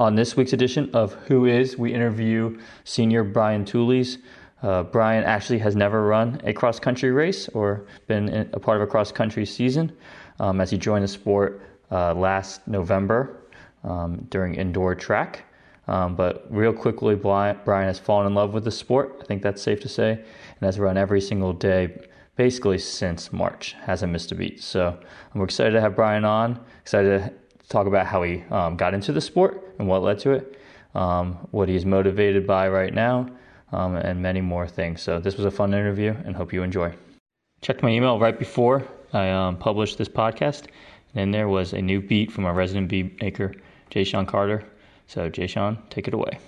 On this week's edition of Who Is, we interview senior Brian Teweles. Uh, Brian actually has never run a cross country race or been a part of a cross country season um, as he joined the sport uh, last November um, during indoor track. Um, but real quickly, Brian has fallen in love with the sport. I think that's safe to say, and has run every single day basically since March. Hasn't missed a beat. So I'm excited to have Brian on. Excited to talk about how he um, got into the sport and what led to it, um, what he's motivated by right now, um, and many more things. So this was a fun interview, and hope you enjoy. Checked my email right before I um, published this podcast, and there was a new beat from our resident beat maker, Jay Sean Carter. So Jay Sean, take it away.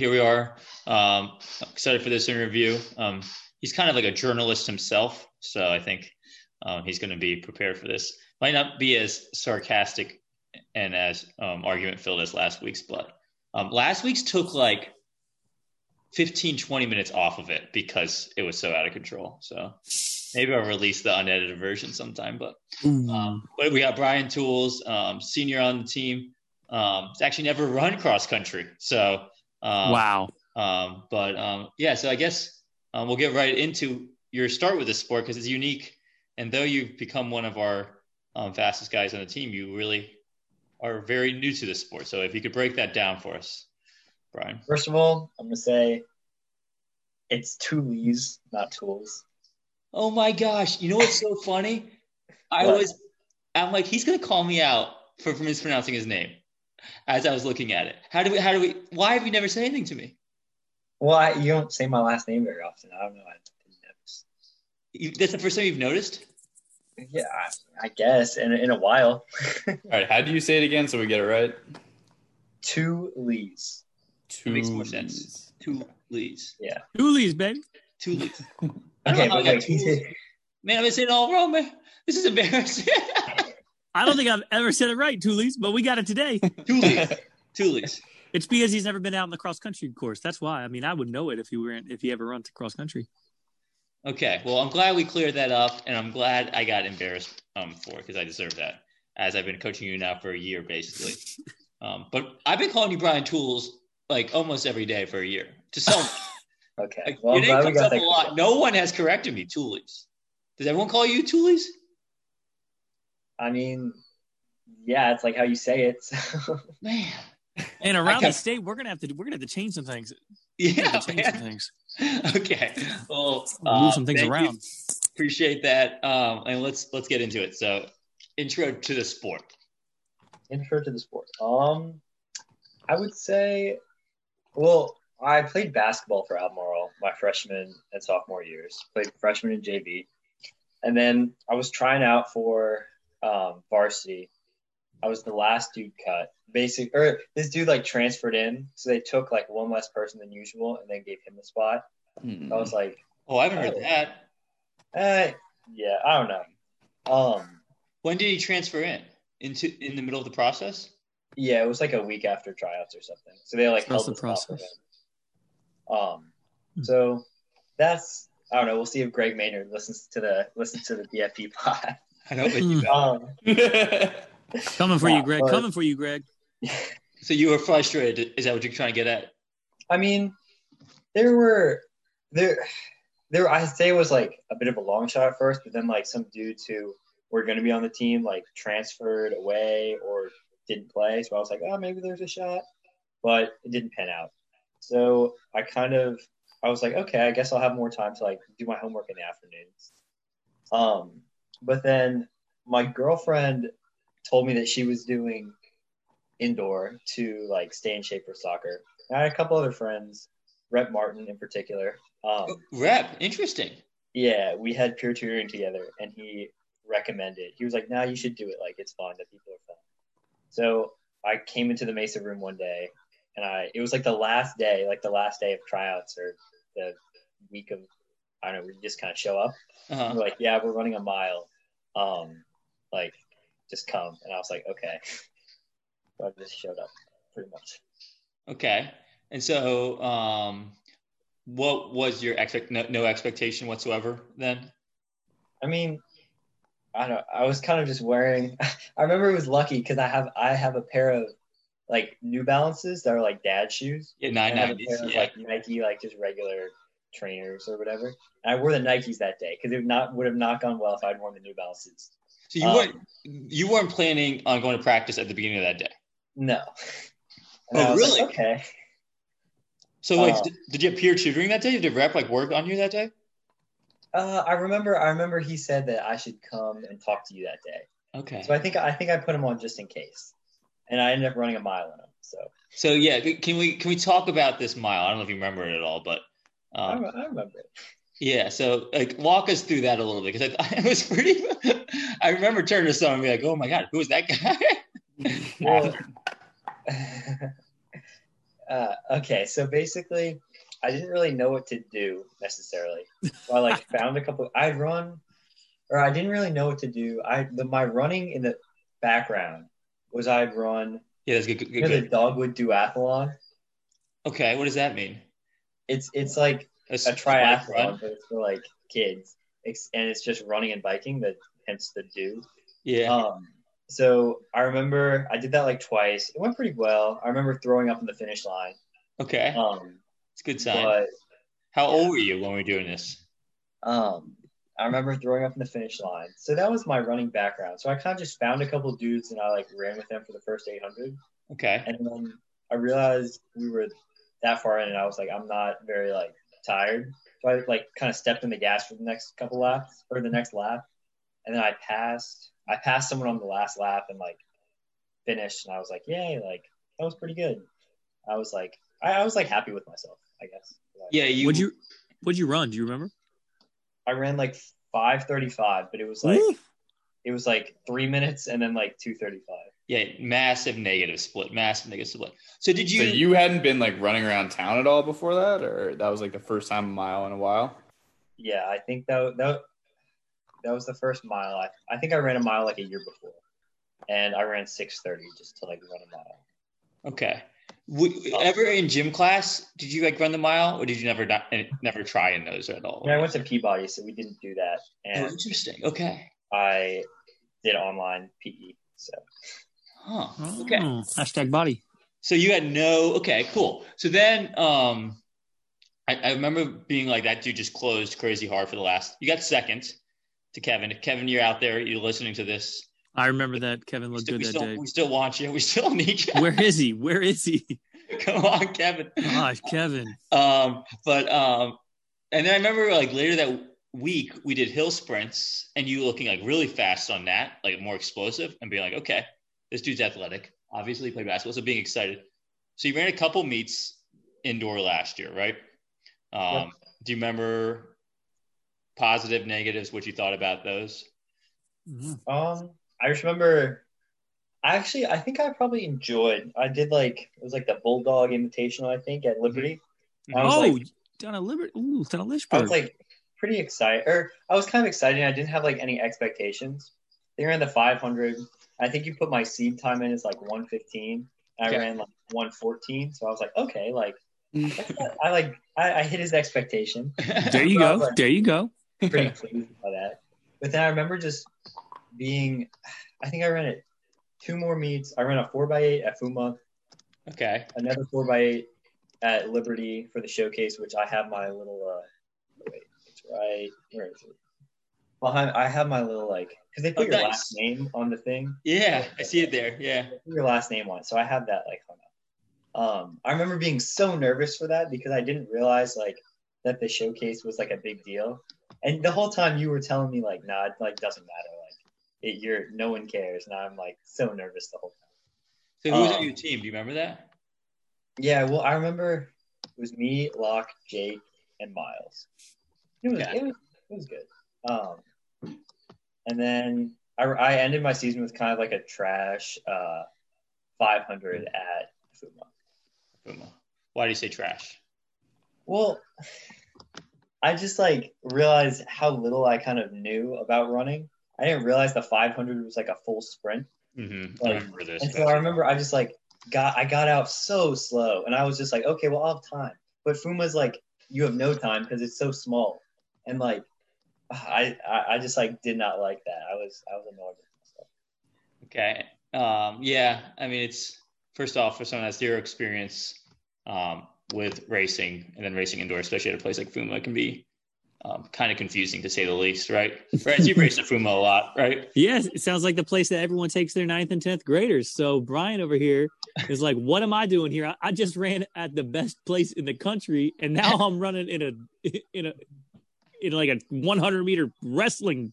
Here we are. Um, excited for this interview. Um, he's kind of like a journalist himself, so I think um, he's going to be prepared for this. Might not be as sarcastic and as um, argument filled as last week's, but um, last week's took like 15, 20 minutes off of it because it was so out of control. So maybe I'll release the unedited version sometime. But, um, but we got Brian Tools, senior on the team. Um, it's actually never run cross country. So um, wow. Um, but um, yeah, so I guess um, we'll get right into your start with this sport because it's unique. And though you've become one of our um, fastest guys on the team, you really are very new to this sport. So if you could break that down for us, Brian. First of all, I'm going to say it's toolies, not tools. Oh my gosh. You know what's so funny? I what? was, I'm like, he's going to call me out for, for mispronouncing his name as I was looking at it. How do we? How do we? Why have you never said anything to me? Well, I, you don't say my last name very often. I don't know. I didn't notice. You, that's the first time you've noticed. Yeah, I, I guess in in a while. All right, how do you say it again so we get it right? Two Lees. Two makes more sense. Two Lees. Yeah. Two Lees, baby. Two Lees. okay, but like, man, I've been saying it all wrong, man. This is embarrassing. I don't think I've ever said it right, Toolies, but we got it today. Toolies. Toolies. It's because he's never been out in the cross country course. That's why. I mean, I would know it if he were in, if he ever run to cross country. Okay. Well, I'm glad we cleared that up, and I'm glad I got embarrassed um, for because I deserve that. As I've been coaching you now for a year, basically. Um, but I've been calling you Brian Tools like almost every day for a year to some. okay. Like, well, your name comes up a lot. No one has corrected me, Toolies. Does everyone call you Toolies? I mean, yeah, it's like how you say it. So. Man. And around the state, we're gonna have to we're gonna have to change some things. Yeah, change some things. okay. Well, uh, move some things around. You. Appreciate that. Um, and let's let's get into it. So, intro to the sport. Intro to the sport. Um, I would say, well, I played basketball for Albemarle my freshman and sophomore years. Played freshman in JV, and then I was trying out for um, varsity. I was the last dude cut. Basic, or this dude like transferred in, so they took like one less person than usual, and then gave him the spot. Mm. I was like, "Oh, I haven't oh, heard that." Uh, yeah, I don't know. Um, when did he transfer in? Into in the middle of the process? Yeah, it was like a week after tryouts or something. So they like held the process. Um, hmm. so that's I don't know. We'll see if Greg Maynard listens to the listens to the BFP pod. I don't think you um, Coming for yeah, you, Greg. But, Coming for you, Greg. So you were frustrated. Is that what you're trying to get at? I mean, there were there there I say it was like a bit of a long shot at first, but then like some dudes who were going to be on the team like transferred away or didn't play. So I was like, oh, maybe there's a shot, but it didn't pan out. So I kind of I was like, okay, I guess I'll have more time to like do my homework in the afternoons. Um, but then my girlfriend told me that she was doing indoor to like stay in shape for soccer. I had a couple other friends, Rep Martin in particular. Um, Rep, interesting. Yeah, we had peer tutoring together, and he recommended. He was like, "Now you should do it. Like it's fun. That people are fun." So I came into the Mesa room one day, and I it was like the last day, like the last day of tryouts or the week of I don't know. We just kind of show up. Uh-huh. Like, yeah, we're running a mile. Um, like, just come. And I was like, okay. So I just showed up, pretty much. Okay. And so, um, what was your expect no, no expectation whatsoever then? I mean, I don't. I was kind of just wearing. I remember it was lucky because I have I have a pair of like New Balances that are like dad shoes. Yeah, nine I have a nineties. Yeah. like Nike, like just regular trainers or whatever. And I wore the Nikes that day because it not would have not gone well if I'd worn the New Balances. So you um, weren't you weren't planning on going to practice at the beginning of that day. No. And Oh, was like, really? okay. So like, Uh, did, did you have peer tutoring that day? Did rep like work on you that day? Uh, I remember. I remember he said that I should come and talk to you that day. Okay. So I think I think I put him on just in case, and I ended up running a mile in him. So So yeah, can we can we talk about this mile? I don't know if you remember it at all, but um, re- I remember it. yeah. So like, walk us through that a little bit because I, it was pretty. I remember turning to someone and be like, "Oh my god, who is that guy?" Well, uh, okay, so basically, I didn't really know what to do necessarily. So I like found a couple. I'd run, or I didn't really know what to do. I the my running in the background was I'd run. yeah, that's good. good, You good, know the good. Dogwood Duathlon. Okay, what does that mean? It's it's like That's a triathlon, but it's for like kids, it's, and it's just running and biking. That hence the do. Yeah. Um, so I remember I did that like twice. It went pretty well. I remember throwing up in the finish line. okay, Um, it's a good sign. but How old were you when we were doing this? um, I remember throwing up in the finish line. So that was my running background. So I kind of just found a couple dudes and I like ran with them for the first 800. Okay. And then I realized we were that far in, and I was like, I'm not very like tired. So I like kind of stepped in the gas for the next couple laps or the next lap, and then I passed. I passed someone on the last lap and like finished, and I was like, yay, like that was pretty good. I was like, I, I was like happy with myself, I guess. Like, Yeah, you. Would you would you run? Do you remember? I ran like 5:35, but it was like Woo! it was like three minutes and then like 2:35. Yeah, massive negative split. Massive negative split. So did you? So you hadn't been like running around town at all before that, or that was like the first time a mile in a while? Yeah, I think that that that was the first mile. I, I think I ran a mile like a year before, and I ran six thirty just to like run a mile. Okay. Would, ever in gym class, did you like run the mile, or did you never not, eh, never try in those at all? I, mean, I went to Peabody, so we didn't do that, Oh, interesting. Okay. I did online PE. So Huh. Okay. Oh, hashtag body. So you had no. Okay. Cool. So then, um, I, I remember being like that dude just closed crazy hard for the last. You got second to Kevin. If Kevin, you're out there, you're listening to this. I remember that Kevin looked still, good that still, day. we still want you. We still need you. Where is he? Where is he? Come on, Kevin. Gosh, Kevin. Um, but um, and then I remember like later that week we did hill sprints, and you looking like really fast on that, like more explosive, and being like, okay, this dude's athletic. Obviously, he played basketball, so being excited. So you ran a couple meets indoor last year, right? Um, Yep. Do you remember positive, negatives? What you thought about those? Mhm. um, I just remember. I actually, I think I probably enjoyed. I did like it was like the Bulldog Invitational, I think, at Liberty. I was Oh, like, down at Liberty. Ooh, down at I Lynchburg. was like pretty excited, or I was kind of excited. I didn't have like any expectations. They ran the 500. I think you put my seed time in as like 115. I Okay. ran like 114, so I was like, okay, like not- I like I, I hit his expectation. there you I go. like, There you go. pretty pleased by that. But then I remember just being, I think I ran it two more meets. I ran a four by eight at Fuma, Okay. another four by eight at Liberty for the showcase, which I have my little. uh Wait, it's right. Where is it? Behind, I have my little like because they put Oh, your last name on the thing. Yeah, I see it there. Yeah. Your last name on it, so I have that like hung up. Um, I remember being so nervous for that because I didn't realize like that the showcase was like a big deal, and the whole time you were telling me like, nah, it like doesn't matter, like it, you're no one cares, and I'm like so nervous the whole time. So who was on Um, your team? Do you remember that? Yeah, well, I remember it was me, Locke, Jake, and Miles. It was Okay. it was it was good. Um, and then I, I ended my season with kind of like a trash uh, 500 at Fuma. Fuma. Why do you say trash? Well, I just like realized how little I kind of knew about running. I didn't realize the 500 was like a full sprint. Mm-hmm. I Like, remember this. And so I remember I just like got I got out so slow, and I was just like, okay, well I'll have time. But Fuma's like, you have no time because it's so small, and like, I, I I just like did not like that. I was I was annoyed with myself. Okay. Um, yeah, I mean, it's first off for someone that has zero experience um, with racing and then racing indoor, especially at a place like Fuma, it can be um, kind of confusing to say the least, right? Right? You've raced at Fuma a lot, right? Yes, it sounds like the place that everyone takes their ninth and tenth graders. So Brian over here is like, "What am I doing here? I, I just ran at the best place in the country, and now I'm running in a in a in like a 100 meter wrestling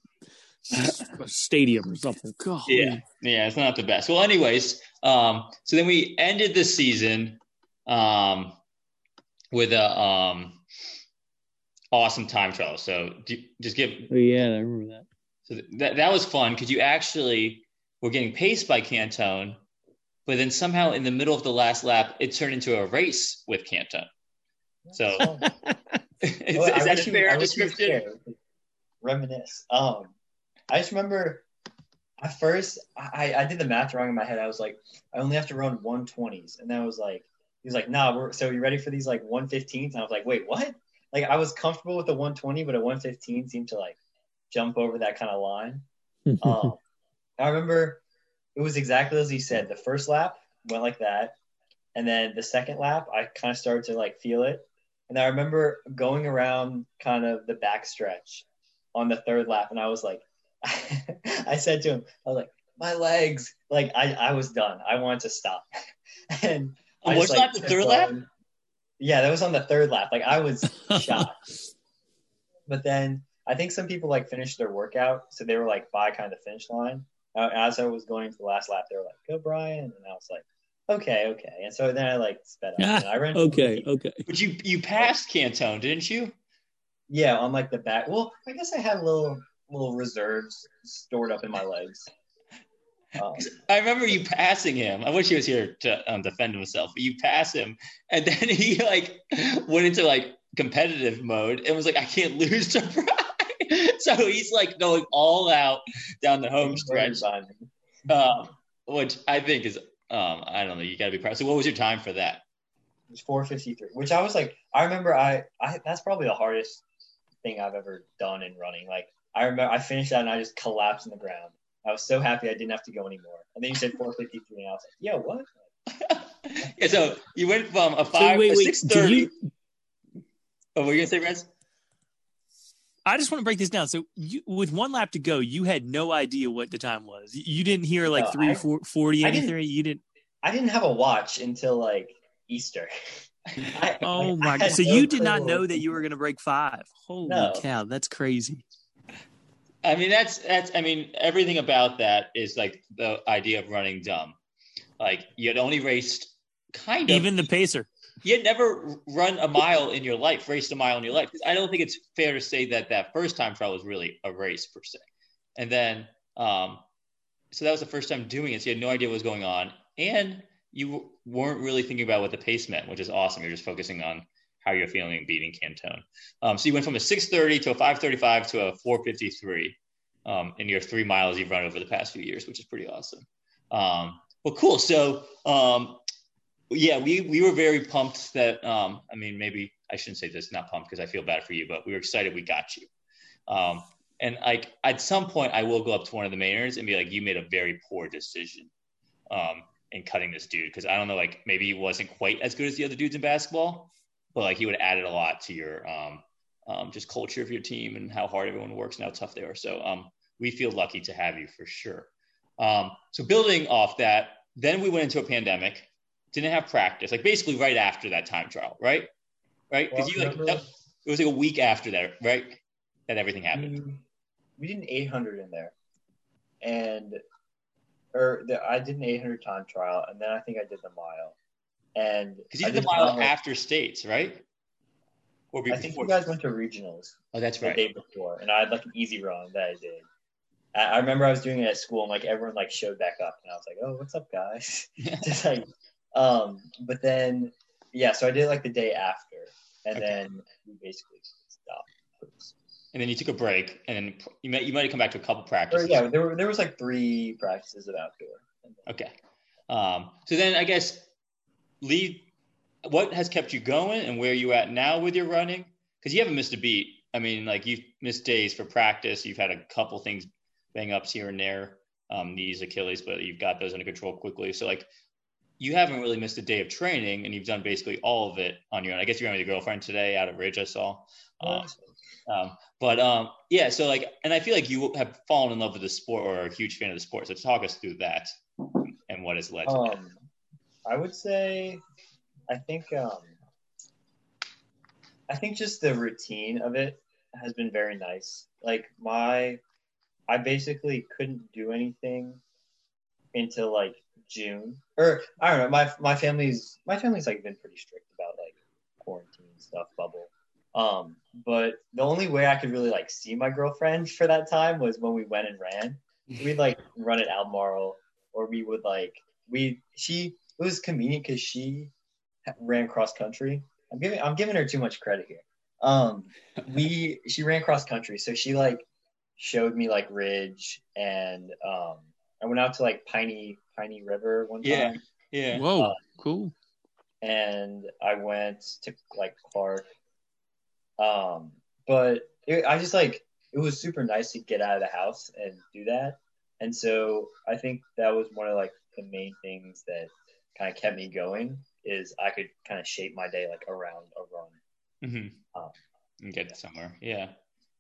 stadium or something." God, Yeah, yeah, it's not the best. Well, anyways, um, so then we ended the season um, with a um, awesome time trial. So do, just give Oh, yeah, I remember that. So th- that that was fun because you actually were getting paced by Cantone, but then somehow in the middle of the last lap, it turned into a race with Cantone. So is, well, I is that a fair I you description? Reminisce. Um, I just remember at first I, I did the math wrong in my head. I was like, I only have to run 120s, and then I was like, he was like, Nah, we're so you ready for these like 115s? And I was like, Wait, what? Like I was comfortable with the 120, but a 115 seemed to like jump over that kind of line. Um, I remember it was exactly as he said. The first lap went like that, and then the second lap, I kind of started to like feel it. And I remember going around kind of the back stretch on the third lap, and I was like, I said to him, I was like, my legs, like I, I was done. I wanted to stop. and which just, lap? The third lap? Yeah, that was on the third lap. Like I was shocked. But then I think some people like finished their workout, so they were like by kind of the finish line. As I was going to the last lap, they were like, "Go, Brian," and I was like, "Okay, okay." And so then I like sped up. and I ran. okay, okay. But you you passed Cantone, didn't you? Yeah, on like the back. Well, I guess I had a little little reserves stored up in my legs. Um, I remember you passing him. I wish he was here to um, defend himself. But you pass him, and then he like went into like competitive mode and was like, "I can't lose to Brian." so he's like going all out down the home stretch, um, which I think is um, I don't know. You got to be proud. So what was your time for that? It was 453, which I was like, I remember I, I that's probably the hardest thing I've ever done in running. Like I remember I finished that and I just collapsed on the ground. I was so happy I didn't have to go anymore. And then you said 453 and I was like, yo, what? yeah, so you went from a So five wait, a wait. six thirty. you- Oh, what were you gonna say, Rez? I just want to break this down. So, you, with one lap to go, you had no idea what the time was. You didn't hear like No, three, I- four, 40, I didn't- anything. You didn't. I didn't have a watch until like Easter. I, Oh like, I my god! So no you did not know that you were going to break five. Holy No. cow! That's crazy. I mean, that's that's. I mean, everything about that is like the idea of running dumb. Like you had only raced kind of. Even the pacer. You had never run a mile in your life, raced a mile in your life. I don't think it's fair to say that that first time trial was really a race per se. And then, um, so that was the first time doing it. So you had no idea what was going on, and you weren't really thinking about what the pace meant, which is awesome. You're just focusing on how you're feeling beating Cantone. Um, so you went from a 6:30 to a 5:35 to a 4:53 um, in your three miles you've run over the past few years, which is pretty awesome. Um, well, cool. So um, yeah, we we were very pumped that um, I mean maybe I shouldn't say this, not pumped because I feel bad for you, but we were excited we got you. Um, and like at some point, I will go up to one of the mainers and be like, "You made a very poor decision um, in cutting this dude," because I don't know, like maybe he wasn't quite as good as the other dudes in basketball, but like he would have added a lot to your um, um, just culture of your team and how hard everyone works and how tough they are. So um, we feel lucky to have you for sure. Um, so building off that, then we went into a pandemic didn't have practice, like basically right after that time trial, right? Right? Because Well, you like that- it was like a week after that, right? That everything happened. We, did an 800 in there, and or the, I did an 800 time trial, and then I think I did the mile, and Because you I did the mile after states, right? Or before. I think you guys went to regionals oh, that's right. the day before, and I had like an easy run that I did. I, I remember I was doing it at school and like everyone like showed back up and I was like, oh, what's up, guys? Just like, um, but then yeah, so I did it, like the day after, and Okay. then we basically stopped. And then you took a break, and then you might you might have come back to a couple Or, practices. yeah, there were there was like three practices of outdoor. Okay. Um, so then I guess lead. What has kept you going, and where are you at now with your running? Because you haven't missed a beat. I mean, like you've missed days for practice. You've had a couple things bang ups here and there, um, knees, Achilles, but you've got those under control quickly. So like, you haven't really missed a day of training, and you've done basically all of it on your own. I guess you ran with your girlfriend today out of Ridge. I saw. Um, um, but um, yeah, so like, and I feel like you have fallen in love with the sport or are a huge fan of the sport. So talk us through that and what has led to that. Um, I would say, I think, um, I think just the routine of it has been very nice. Like my, I basically couldn't do anything until like June, or I don't know. My my family's my family's like been pretty strict about like quarantine stuff, bubble. Um, but the only way I could really like see my girlfriend for that time was when we went and ran. We'd like run at Albemarle, or we would like we she it was convenient because she ran cross country. I'm giving I'm giving her too much credit here. Um, we she ran cross country, so she like showed me like Ridge, and um, I went out to like Piney Piney River one time, Yeah. Yeah. Whoa, Uh, cool. and I went to like Clark. Um, but it, I just like it was super nice to get out of the house and do that, and so I think that was one of like the main things that kind of kept me going is I could kind of shape my day like around a run. Mm-hmm. Um, and get somewhere. Yeah.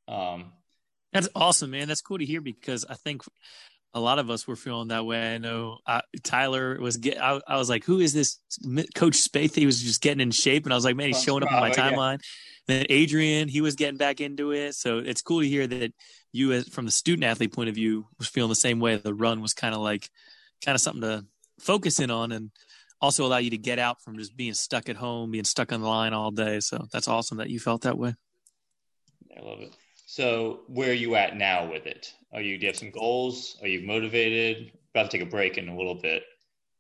Um, That's awesome, man. That's cool to hear because I think a lot of us were feeling that way. I know uh, Tyler was get. I, I was like, "Who is this Coach Spath?" He was just getting in shape, and I was like, "Man, he's showing up on my right, yeah. timeline." Then Adrian, he was getting back into it, so it's cool to hear that you, as from the student athlete point of view, was feeling the same way. The run was kind of like, kind of something to focus in on, and also allow you to get out from just being stuck at home, being stuck on the line all day. So that's awesome that you felt that way. I love it. So where are you at now with it? Are you do you have some goals? Are you motivated? About to take a break in a little bit.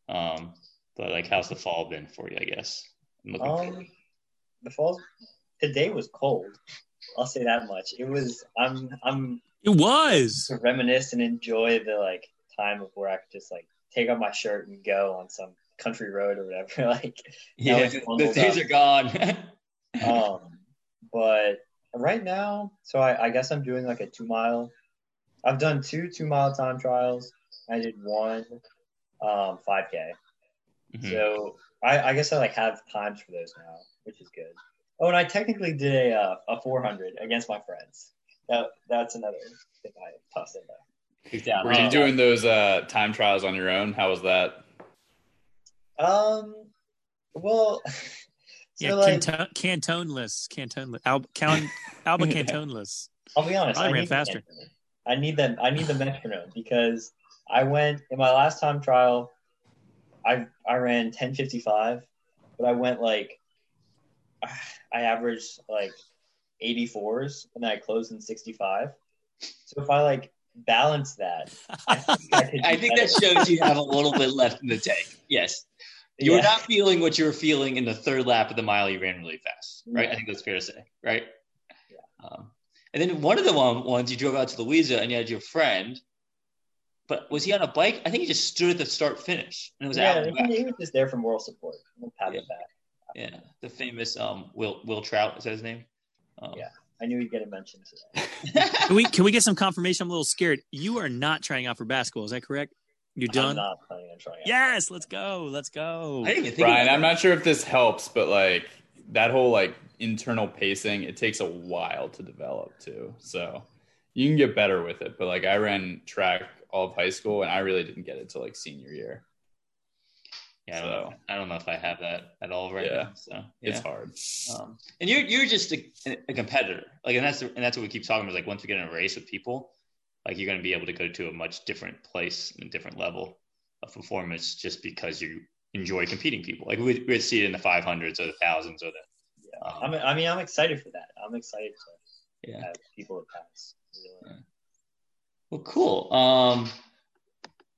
Um, but like how's the fall been for you, I guess? I'm looking forward. Um, the fall today was cold. I'll say that much. It was. I'm. I'm It was. to reminisce and enjoy the like time of where I could just like take off my shirt and go on some country road or whatever. like, Yeah, the days up. are gone. um, but right now, so I, I guess I'm doing like a two mile. I've done two two mile time trials. I did one um 5K. Mhm. So I, I guess I like have times for those now, which is good. Oh, and I technically did a uh, a 400 against my friends. That that's another thing I tossed in there. He's down. Were you doing those uh, time trials on your own? How was that? Um, well, so Yeah, like canton, cantoneless, cantoneless, Al, count, Alba cantoneless. I'll be honest, I I, ran faster. The, I need them. I need the metronome because I went in my last time trial. I I ran 10:55, but I went like I averaged like 84s, and then I closed in 65. So if I like balance that, I think I, I think that shows you have a little bit left in the tank. Yes. You were Yeah. not feeling what you were feeling in the third lap of the mile you ran really fast, right? Yeah. I think that's fair to say, right? Yeah. Um, and then one of the one, ones you drove out to Louisa and you had your friend, but was he on a bike? I think he just stood at the start finish and it was out. Yeah, and back. he, he was just there for moral support. We'll pat Yeah. him back. Yeah, the famous um, Will Will Trout is that his name? Um, Yeah. I knew he'd get a mention today. Can we can we get some confirmation? I'm a little scared. You are not trying out for basketball. Is that correct? You're I'm done. not planning on trying. out. Yes, let's go. Let's go. I didn't even think. Brian, I'm not sure if this helps, but like that whole like internal pacing, it takes a while to develop too. So you can get better with it. But like I ran track all of high school and I really didn't get it till like senior year. Yeah, I don't, know. I don't know if I have that at all right Yeah. now. So yeah. It's hard. Um, and you're you're just a, a competitor, like, and that's and that's what we keep talking about. Is like once we get in a race with people, like you're going to be able to go to a much different place and a different level of performance just because you enjoy competing people. Like we we'd see it in the 500s or the thousands or the Yeah. Um, I'm, mean, I'm excited for that. I'm excited to yeah. have people that pass. Really. Well, cool. Um,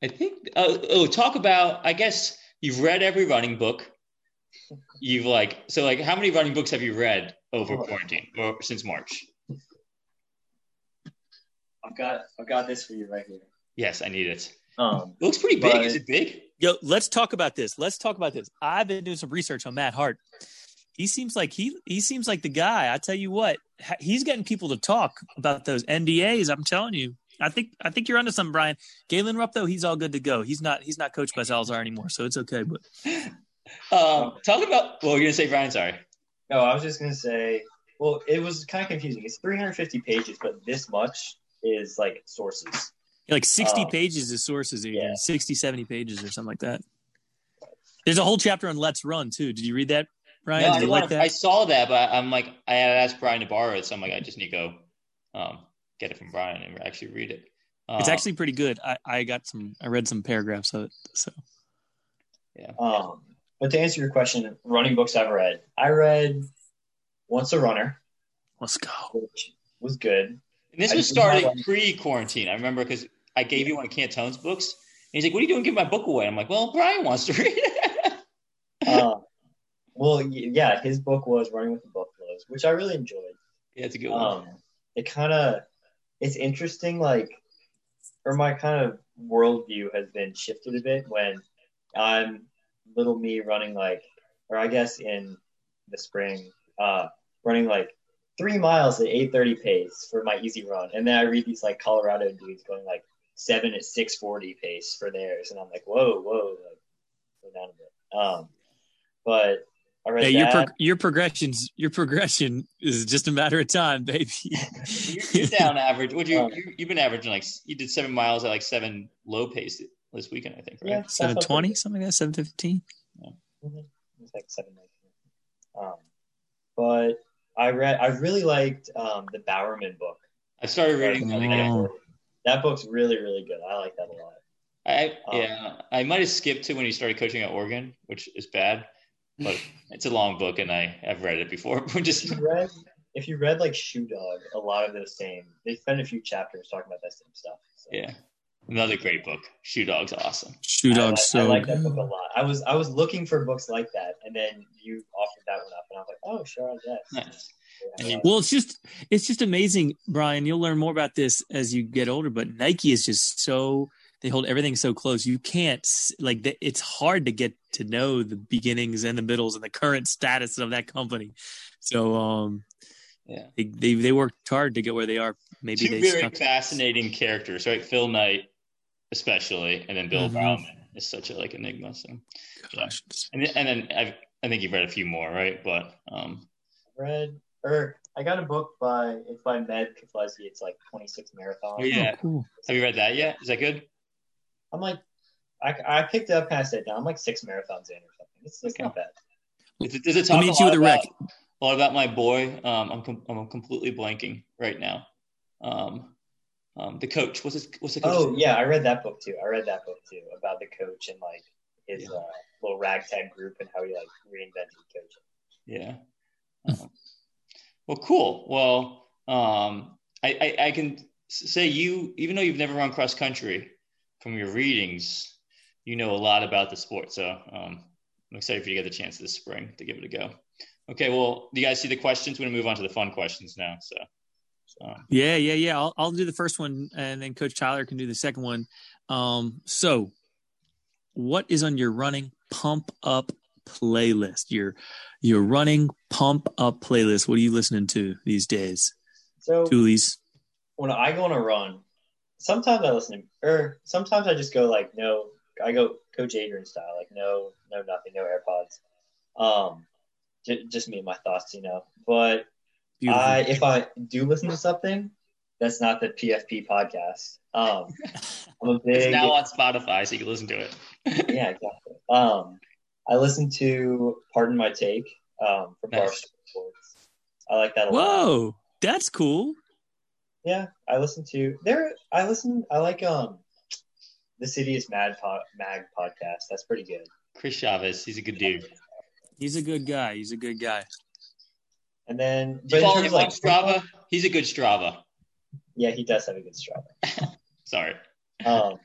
I think. Oh, oh, talk about. I guess you've read every running book. You've like so like how many running books have you read over Oh. quarantine or since March? I've got I've got this for you right here. Yes, I need it. Um, It looks pretty big. But- Is it big? Yo, let's talk about this. Let's talk about this. I've been doing some research on Matt Hart. He seems like he he seems like the guy. I tell you what, he's getting people to talk about those NDAs. I'm telling you. I think I think you're onto something, Brian. Galen Rupp though, he's all good to go. He's not he's not coached by Salazar anymore, so it's okay. But Um, talk about. Well, you're gonna say Brian. Sorry. no, I was just gonna say. Well, it was kind of confusing. It's 350 pages, but this much is like sources. Like 60 Um, pages of sources, Adrian. yeah. 60, 70 pages or something like that. There's a whole chapter on Let's Run too. Did you read that, Brian? No, Did I, you wanna- like that? I saw that, but I'm like, I had asked Brian to borrow it, so I'm like, I just need to go um, get it from Brian and actually read it. it's Um, actually pretty good. I, I got some. I read some paragraphs of it. So yeah. Um, but to answer your question, running books I've read, I read Once a Runner, let's go. which was good. And this I was did not started pre-quarantine. I remember because I gave you one of Cantone's books, and he's like, "What are you doing? Give my book away." I'm like, "Well, Brian wants to read it." Um, well, yeah, his book was Running with the Buffaloes, which I really enjoyed. yeah, it's a good one. Um, it kind of it's interesting, like, or my kind of worldview has been shifted a bit when I'm little me running like, or I guess in the spring, uh, running like three miles at 8:30 pace for my easy run, and then I read these like Colorado dudes going like seven at 6:40 pace for theirs, and I'm like, whoa, whoa, like, go down a bit. Um, but I read Hey, your pro- your progressions your progression is just a matter of time, baby. you're, you're down average. What you, Um, you you've been averaging like you did seven miles at like seven low pace this weekend, I think, right? Yeah. Seven twenty, something like that. Seven fifteen. Mhm. It's like seven nineteen. Um, but I read. I really liked um, the Bowerman book. I started reading that again. That book's really, really good. I like that a lot. I Um, yeah, I might have skipped to when he started coaching at Oregon, which is bad, but it's a long book and I have read it before. Just If you read, if you read like Shoe Dog, a lot of those same. They spend a few chapters talking about that same stuff. So yeah, another great book. Shoe Dog's awesome. Shoe I, dog like- so I like that book a lot. I was I was looking for books like that, and then you offered that one up, and I was like, oh, sure, I guess. Nice. And Well, it's just it's just amazing, Brian. You'll learn more about this as you get older. But Nike is just so they hold everything so close. You can't like it's hard to get to know the beginnings and the middles and the current status of that company. So um, Yeah. they they, they worked hard to get where they are. Maybe Two they very stuck. fascinating characters, right? Phil Knight, especially, and then Bill Mhm. Bowerman is such a like enigma. So, Gosh. and then, and then I've, I think you've read a few more, right? But um, read or I got a book by it's by Meb Keflezighi. It's like 26 marathons. Oh, yeah. Oh, cool. have you read that yet? Is that good? I'm like, I, I picked up, kind of sat down. I'm like six marathons in or something. It's, it's not bad. Does it, does it talk me a hit you lot with a about, wreck. a lot about my boy? Um, I'm com- I'm completely blanking right now. Um, um, the coach. What's his, What's the coach? Oh yeah, I read that book too. I read that book too about the coach and like his Yeah. uh, little ragtag group and how he like reinvented coaching. Yeah. Well, cool. Well, um, I, I, I can say you, even though you've never run cross country, from your readings, you know a lot about the sport. So um, I'm excited for you to get the chance this spring to give it a go. Okay. Well, do you guys see the questions? We're gonna move on to the fun questions now. So. Um, Yeah, yeah, yeah. I'll I'll do the first one, and then Coach Tyler can do the second one. Um, so, what is on your running pump up playlist? Your your running pump up playlist. What are you listening to these days? So Toolies. when I go on a run, sometimes I listen to, or sometimes I just go like no, I go Coach Adrian style, like no, no, nothing, no AirPods. Um, j- just me and my thoughts, you know. But Beautiful. I, if I do listen to something, that's not the PFP podcast. Um, I'm a it's now on Spotify, so you can listen to it. yeah, exactly. Um, I listen to Pardon My Take um, from Nice. Barstool Sports. I like that a lot. Whoa, that's cool. Yeah, I listen to there. I listen. I like um, the Citius Mad po- Mag podcast. That's pretty good. Chris Chavez, he's a good dude. He's a good guy. He's a good guy. And then, Do but you follow him of on like Strava? He's a good Strava. yeah, he does have a good Strava. Sorry. Um,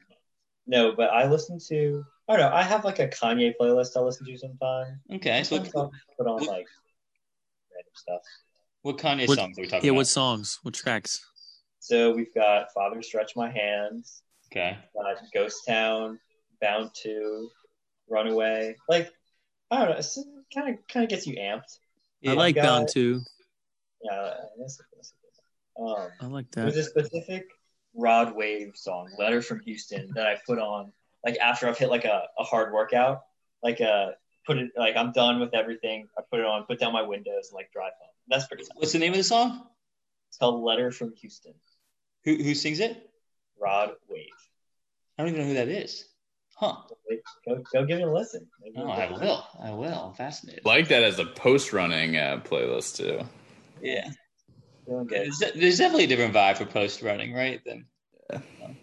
no, but I listen to. I don't know. I have like a Kanye playlist I listen to sometimes. Okay. So Sometimes I'll put on like random stuff. what Kanye What- songs are we talking Yeah, about? what songs? What tracks? So we've got Father Stretch My Hands, Okay. got Ghost Town, Bound to, Runaway. Like I don't know. It's kind of kind of gets you amped. I like got- Bound to. Yeah, that's, that's a good one. Um, I like that. There's a specific Rod Wave song, "Letter from Houston," that I put on like after I've hit like a, a hard workout. Like uh, put it like I'm done with everything. I put it on, put down my windows, and like drive home. That's pretty. Nice. What's the name of the song? It's called "Letter from Houston." Who who sings it? Rod Wave. I don't even know who that is. Huh. Go, go give it a listen. Maybe Oh, I will. I will. I'm fascinated. like that as a post running uh, playlist too. Yeah. Feeling good. There's, there's definitely a different vibe for post running, right? Then. Yeah. for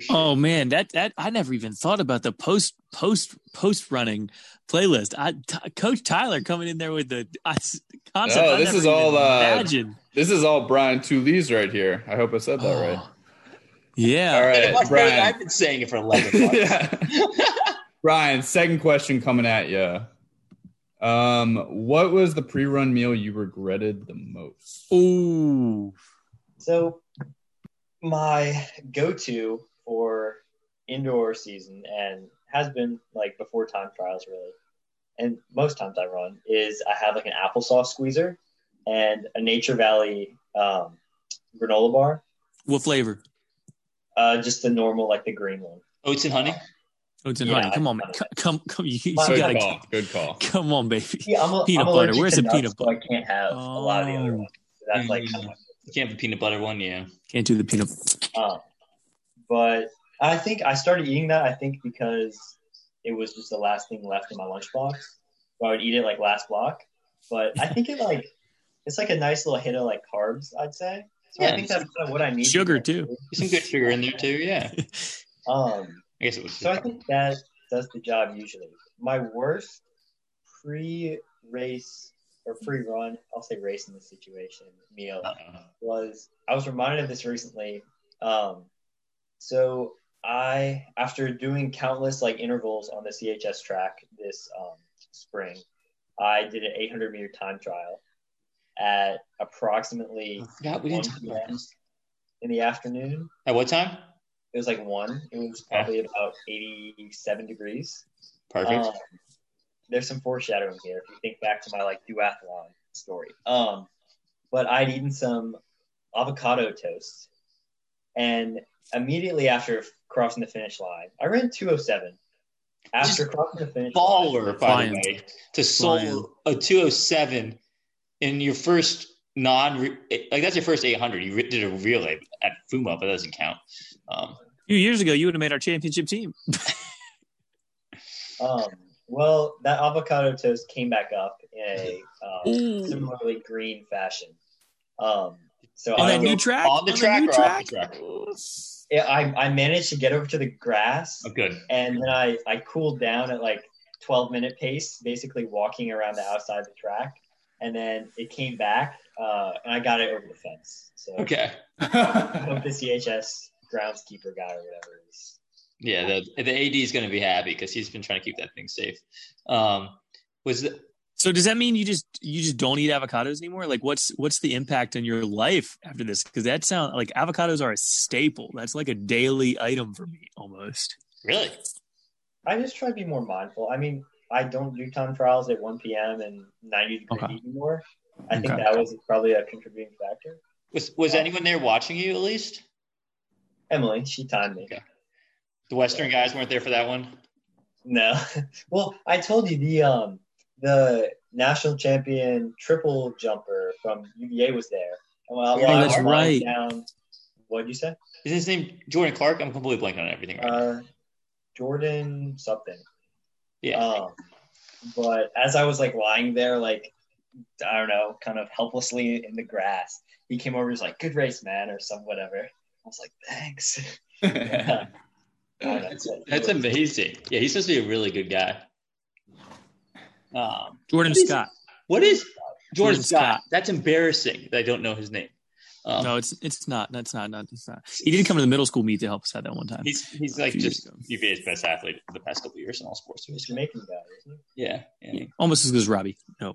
sure. Oh man, that that I never even thought about the post post post running playlist. I t- Coach Tyler coming in there with the I, concept. Oh, I this never is all, even uh, Imagine. This is all Brian Teweles right here. I hope I said that right. Oh. Yeah. All right, Hey, right, much better than Brian. I've been saying it for 11 months. yeah. Brian, second question coming at you. Um, what was the pre-run meal you regretted the most? Ooh. So, my go-to for indoor season and has been like before time trials really, and most times I run is I have like an applesauce squeezer and a Nature Valley um, granola bar. What flavor? Uh, just the normal like the green one. Oats and honey. Oats and Yeah, honey. Come on, man. Come, come, come. You, you Good Good gotta. call. Good call. Come on, baby. Yeah, I'm a, Peanut I'm butter. Where's the nuts, peanut so I can't have a lot of the other Oh. ones. So that's like kind of You can't have the peanut butter one, yeah. Can't do the peanut. Um, but I think I started eating that. I think because it was just the last thing left in my lunchbox, so I would eat it like last block. But I think it like it's like a nice little hit of like carbs. I'd say. So Yeah, I think that's kind of what I need. Sugar, too. There's some good sugar in there too, yeah. Um, I guess it was. so I think that does the job usually. My worst pre-race or pre-run, I'll say race in this situation meal Uh-oh. was I was reminded of this recently. Um, so I, after doing countless like intervals on the CHS track this um, spring, I did an 800 meter time trial at approximately forgot we didn't talk about this. in the afternoon. At what time? It was like one. It was probably about 87 degrees. Perfect. Um, there's some foreshadowing here if you think back to my like duathlon story. Um, but I'd eaten some avocado toast, and immediately after crossing the finish line, I ran 207. After crossing the finish line, Baller, by Flying. the way, to Flying. sold a 207 in your first non like that's your first 800. You did a relay at Fuma, but that doesn't count. Um, A few years ago, you would have made our championship team. um, well, that avocado toast came back up in a um, similarly green fashion. Um, so On I, that new track? on the On track new or off the track? yeah, I, I managed to get over to the grass Oh, good. and then I, I cooled down at like 12 minute pace, basically walking around the outside of the track. And then it came back, uh, and I got it over the fence. So Okay. Hope the CHS groundskeeper guy or whatever is. Yeah, the the AD is going to be happy because he's been trying to keep that thing safe. Um, was the, So does that mean you just you just don't eat avocados anymore? Like what's what's the impact on your life after this? Because that sound like avocados are a staple. That's like a daily item for me almost. really? I just try to be more mindful. I mean, I don't do time trials at 1 p.m. and 90 degree Okay. anymore. I think that was probably a contributing factor. Was was anyone there watching you at least? Emily, she timed me. Okay. The Western guys weren't there for that one. No. well, I told you the um the national champion triple jumper from UVA was there. And while, while that's was lying right. Down, what did you say? Is his name Jordan Clark? I'm completely blanking on everything right now. Uh, Jordan something. Yeah. Um, but as I was like lying there, like I don't know, kind of helplessly in the grass, he came over. He's like, "Good race, man," or some whatever. I was like, "Thanks." Yeah. I. That's, that's amazing. Yeah, he's supposed to be a really good guy. Um, Jordan What is- Scott. what is Jordan, Jordan Scott? Scott. That's embarrassing. that I don't know his name. Um, no, it's it's not. That's not. Not. It's not. He did come to the middle school meet to help us out that one time. he's he's like just ago. UVA's best athlete for the past couple of years in all sports. He's a Jamaican guy, isn't he? Yeah, yeah. Yeah, almost as good as Robbie. No.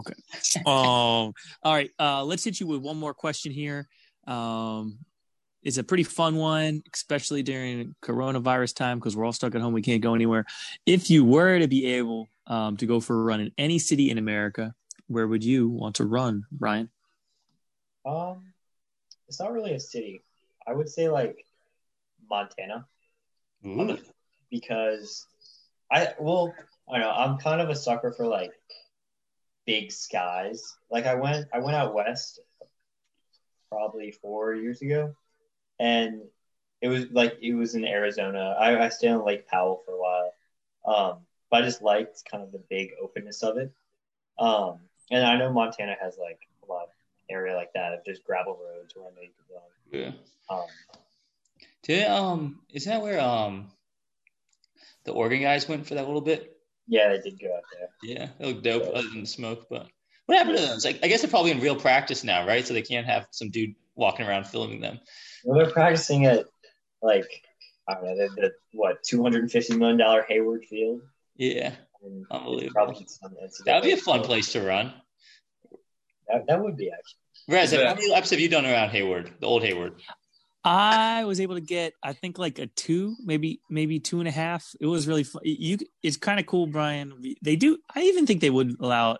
Okay. Um. All right. Uh, let's hit you with one more question here. Um, it's a pretty fun one, especially during coronavirus time because we're all stuck at home. We can't go anywhere. If you were to be able um, to go for a run in any city in America, where would you want to run, Brian? Um, it's not really a city. I would say like Montana Ooh. because I well, I don't know. I'm kind of a sucker for like big skies. Like I went, I went out west probably four years ago, and it was like it was in Arizona. I, I stayed on Lake Powell for a while, um, but I just liked kind of the big openness of it. Um, and I know Montana has like a lot of area like that of just gravel roads where I know you could Yeah. Um, Did um isn't that where um the Oregon guys went for that little bit? yeah, they did go out there. Yeah, it looked dope other than the smoke. But what happened to them? It's like I guess they're probably in real practice now, right? So they can't have some dude walking around filming them. Well, they're practicing at like I don't know the, the what two hundred and fifty million dollar Hayward Field. Yeah, And Unbelievable. it's probably that would be a fun place to run. That, that would be actually. Rez, Yeah. how many laps have you done around Hayward, the old Hayward? I was able to get, I think, like a two, maybe maybe two and a half. It was really fun. You, it's kind of cool, Brian. They do. I even think they would allow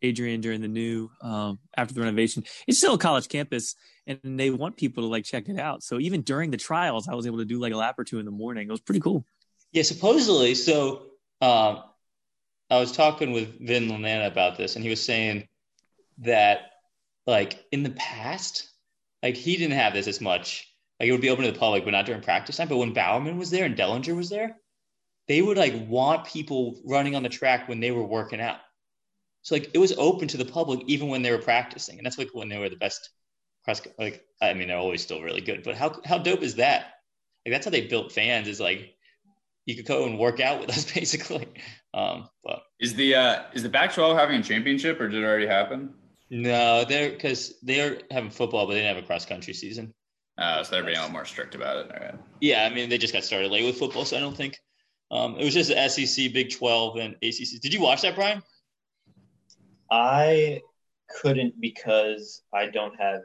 Adrian during the new um, after the renovation. It's still a college campus, and they want people to like check it out. So even during the trials, I was able to do like a lap or two in the morning. It was pretty cool. Yeah, supposedly. So um, I was talking with Vin Lananna about this, and he was saying that, like, in the past, like, he didn't have this as much. Like, it would be open to the public, but not during practice time. But when Bowerman was there and Dellinger was there, they would, like, want people running on the track when they were working out. So, like, it was open to the public even when they were practicing. And that's, like, when they were the best cross. Like, I mean, they're always still really good, but how, how dope is that? Like, that's how they built fans, is like, you could go and work out with us basically. Um, but Is the uh, is the Pac-12 having a championship, or did it already happen? no, they're because they're having football, but they didn't have a cross country season. Uh, so they're being a little more strict about it. All right. Yeah, I mean they just got started late with football, so I don't think um, it was just the SEC, Big Twelve, and ACC. Did you watch that, Brian? I couldn't because I don't have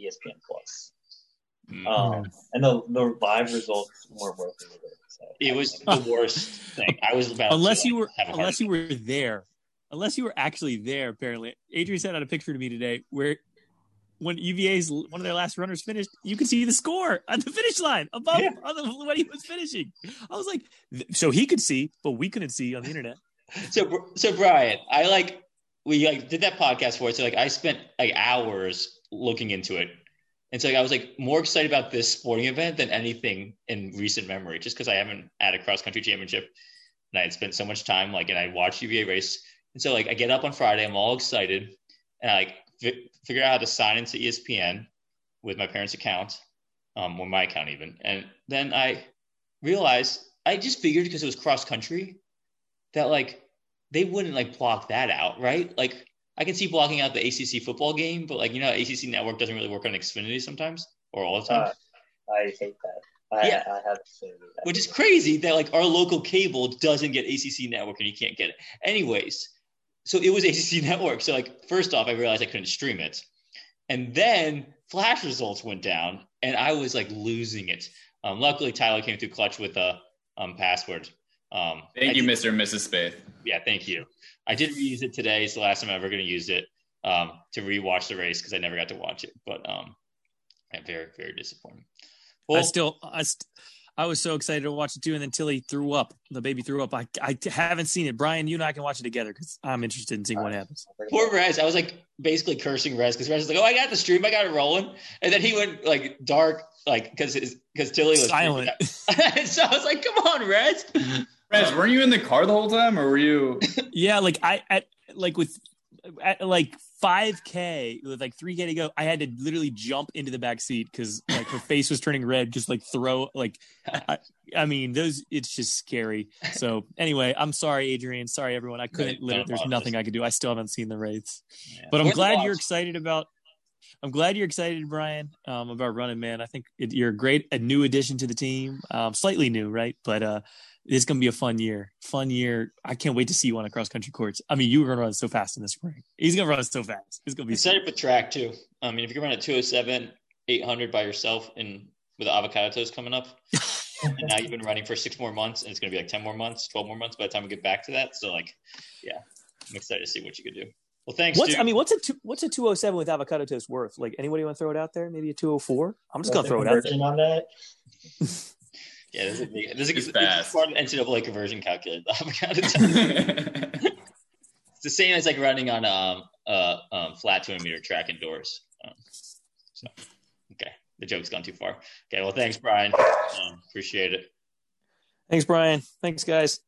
ESPN Plus. Mm. Um, and the, the live results weren't working with it. It was the worst thing. I was about unless to, you were, heart unless you were there, unless you were actually there. Apparently, Adrian sent out a picture to me today where. When UVA's one of their last runners finished, you could see the score on the finish line above Yeah. on the, when he was finishing. I was like, th- so he could see, but we couldn't see on the internet. So, so Brian, I like we like did that podcast for it. So like I spent like hours looking into it, and so like, I was like more excited about this sporting event than anything in recent memory, just because I haven't had a cross country championship, and I had spent so much time like, and I watched UVA race, and so like I get up on Friday, I'm all excited, and I like fi- figure out how to sign into ESPN with my parents' account, um, or my account even, and then I realized I just figured because it was cross country that like they wouldn't like block that out, right? Like I can see blocking out the ACC football game, but like you know, ACC network doesn't really work on Xfinity sometimes or all the time, Uh, I hate that. I, Yeah. I have to say that. which is crazy that like our local cable doesn't get ACC network and you can't get it. Anyways, so it was ACC network. So like first off, I realized I couldn't stream it, and then flash results went down, and I was like losing it. Um, luckily, Tyler came through clutch with a um, password. Um, I Thank you, did- Mr. and Mrs. Spaeth. yeah, thank you. I did reuse it today. It's the last time I'm ever going to use it um, to rewatch the race because I never got to watch it. But um, yeah, very, very disappointing. Well, I still, I, st- I was so excited to watch it too, and then Tilly threw up. The baby threw up. I, I haven't seen it. Brian, you and I can watch it together because I'm interested in seeing what happens. poor Rez. I was like basically cursing Rez because Rez was like, "Oh, I got the stream. I got it rolling," and then he went like dark, like because because Tilly was Silent. so I was like, "Come on, Rez." Rez, weren't you in the car the whole time, or were you? Yeah, like I at like with at like 5k with like 3k to go i had to literally jump into the back seat because like her face was turning red just like throw like I, I mean those it's just scary so anyway i'm sorry adrian sorry everyone i couldn't literally there's nothing i could do i still haven't seen the race Yeah. but i'm Where's glad you're excited about I'm glad you're excited, Brian, um, about running, man. I think it, you're a great, a new addition to the team. Um, slightly new, right? But uh, it's going to be a fun year. Fun year. I can't wait to see you on a cross country course. I mean, you were going to run so fast in the spring. He's going to run so fast. It's going to be excited for track too. I mean, if you can run a 207, 800 by yourself and with avocado toast coming up, and now you've been running for six more months and it's going to be like 10 more months, 12 more months by the time we get back to that. So like, yeah, I'm excited to see what you could do. Well, thanks. What's dude. I mean, what's a two, what's a 207 with avocado toast worth? Like anybody want to throw it out there? Maybe a 204? I'm just going to throw it out there. on that. Yeah, there's a, big, a, He's it's fast. part of the NCAA conversion calculator. Avocado toast. it's the same as like running on um uh um flat 200 meter track indoors. Um, so okay, the joke's gone too far. Okay, well, thanks, Brian. Um, appreciate it. Thanks, Brian. Thanks, guys.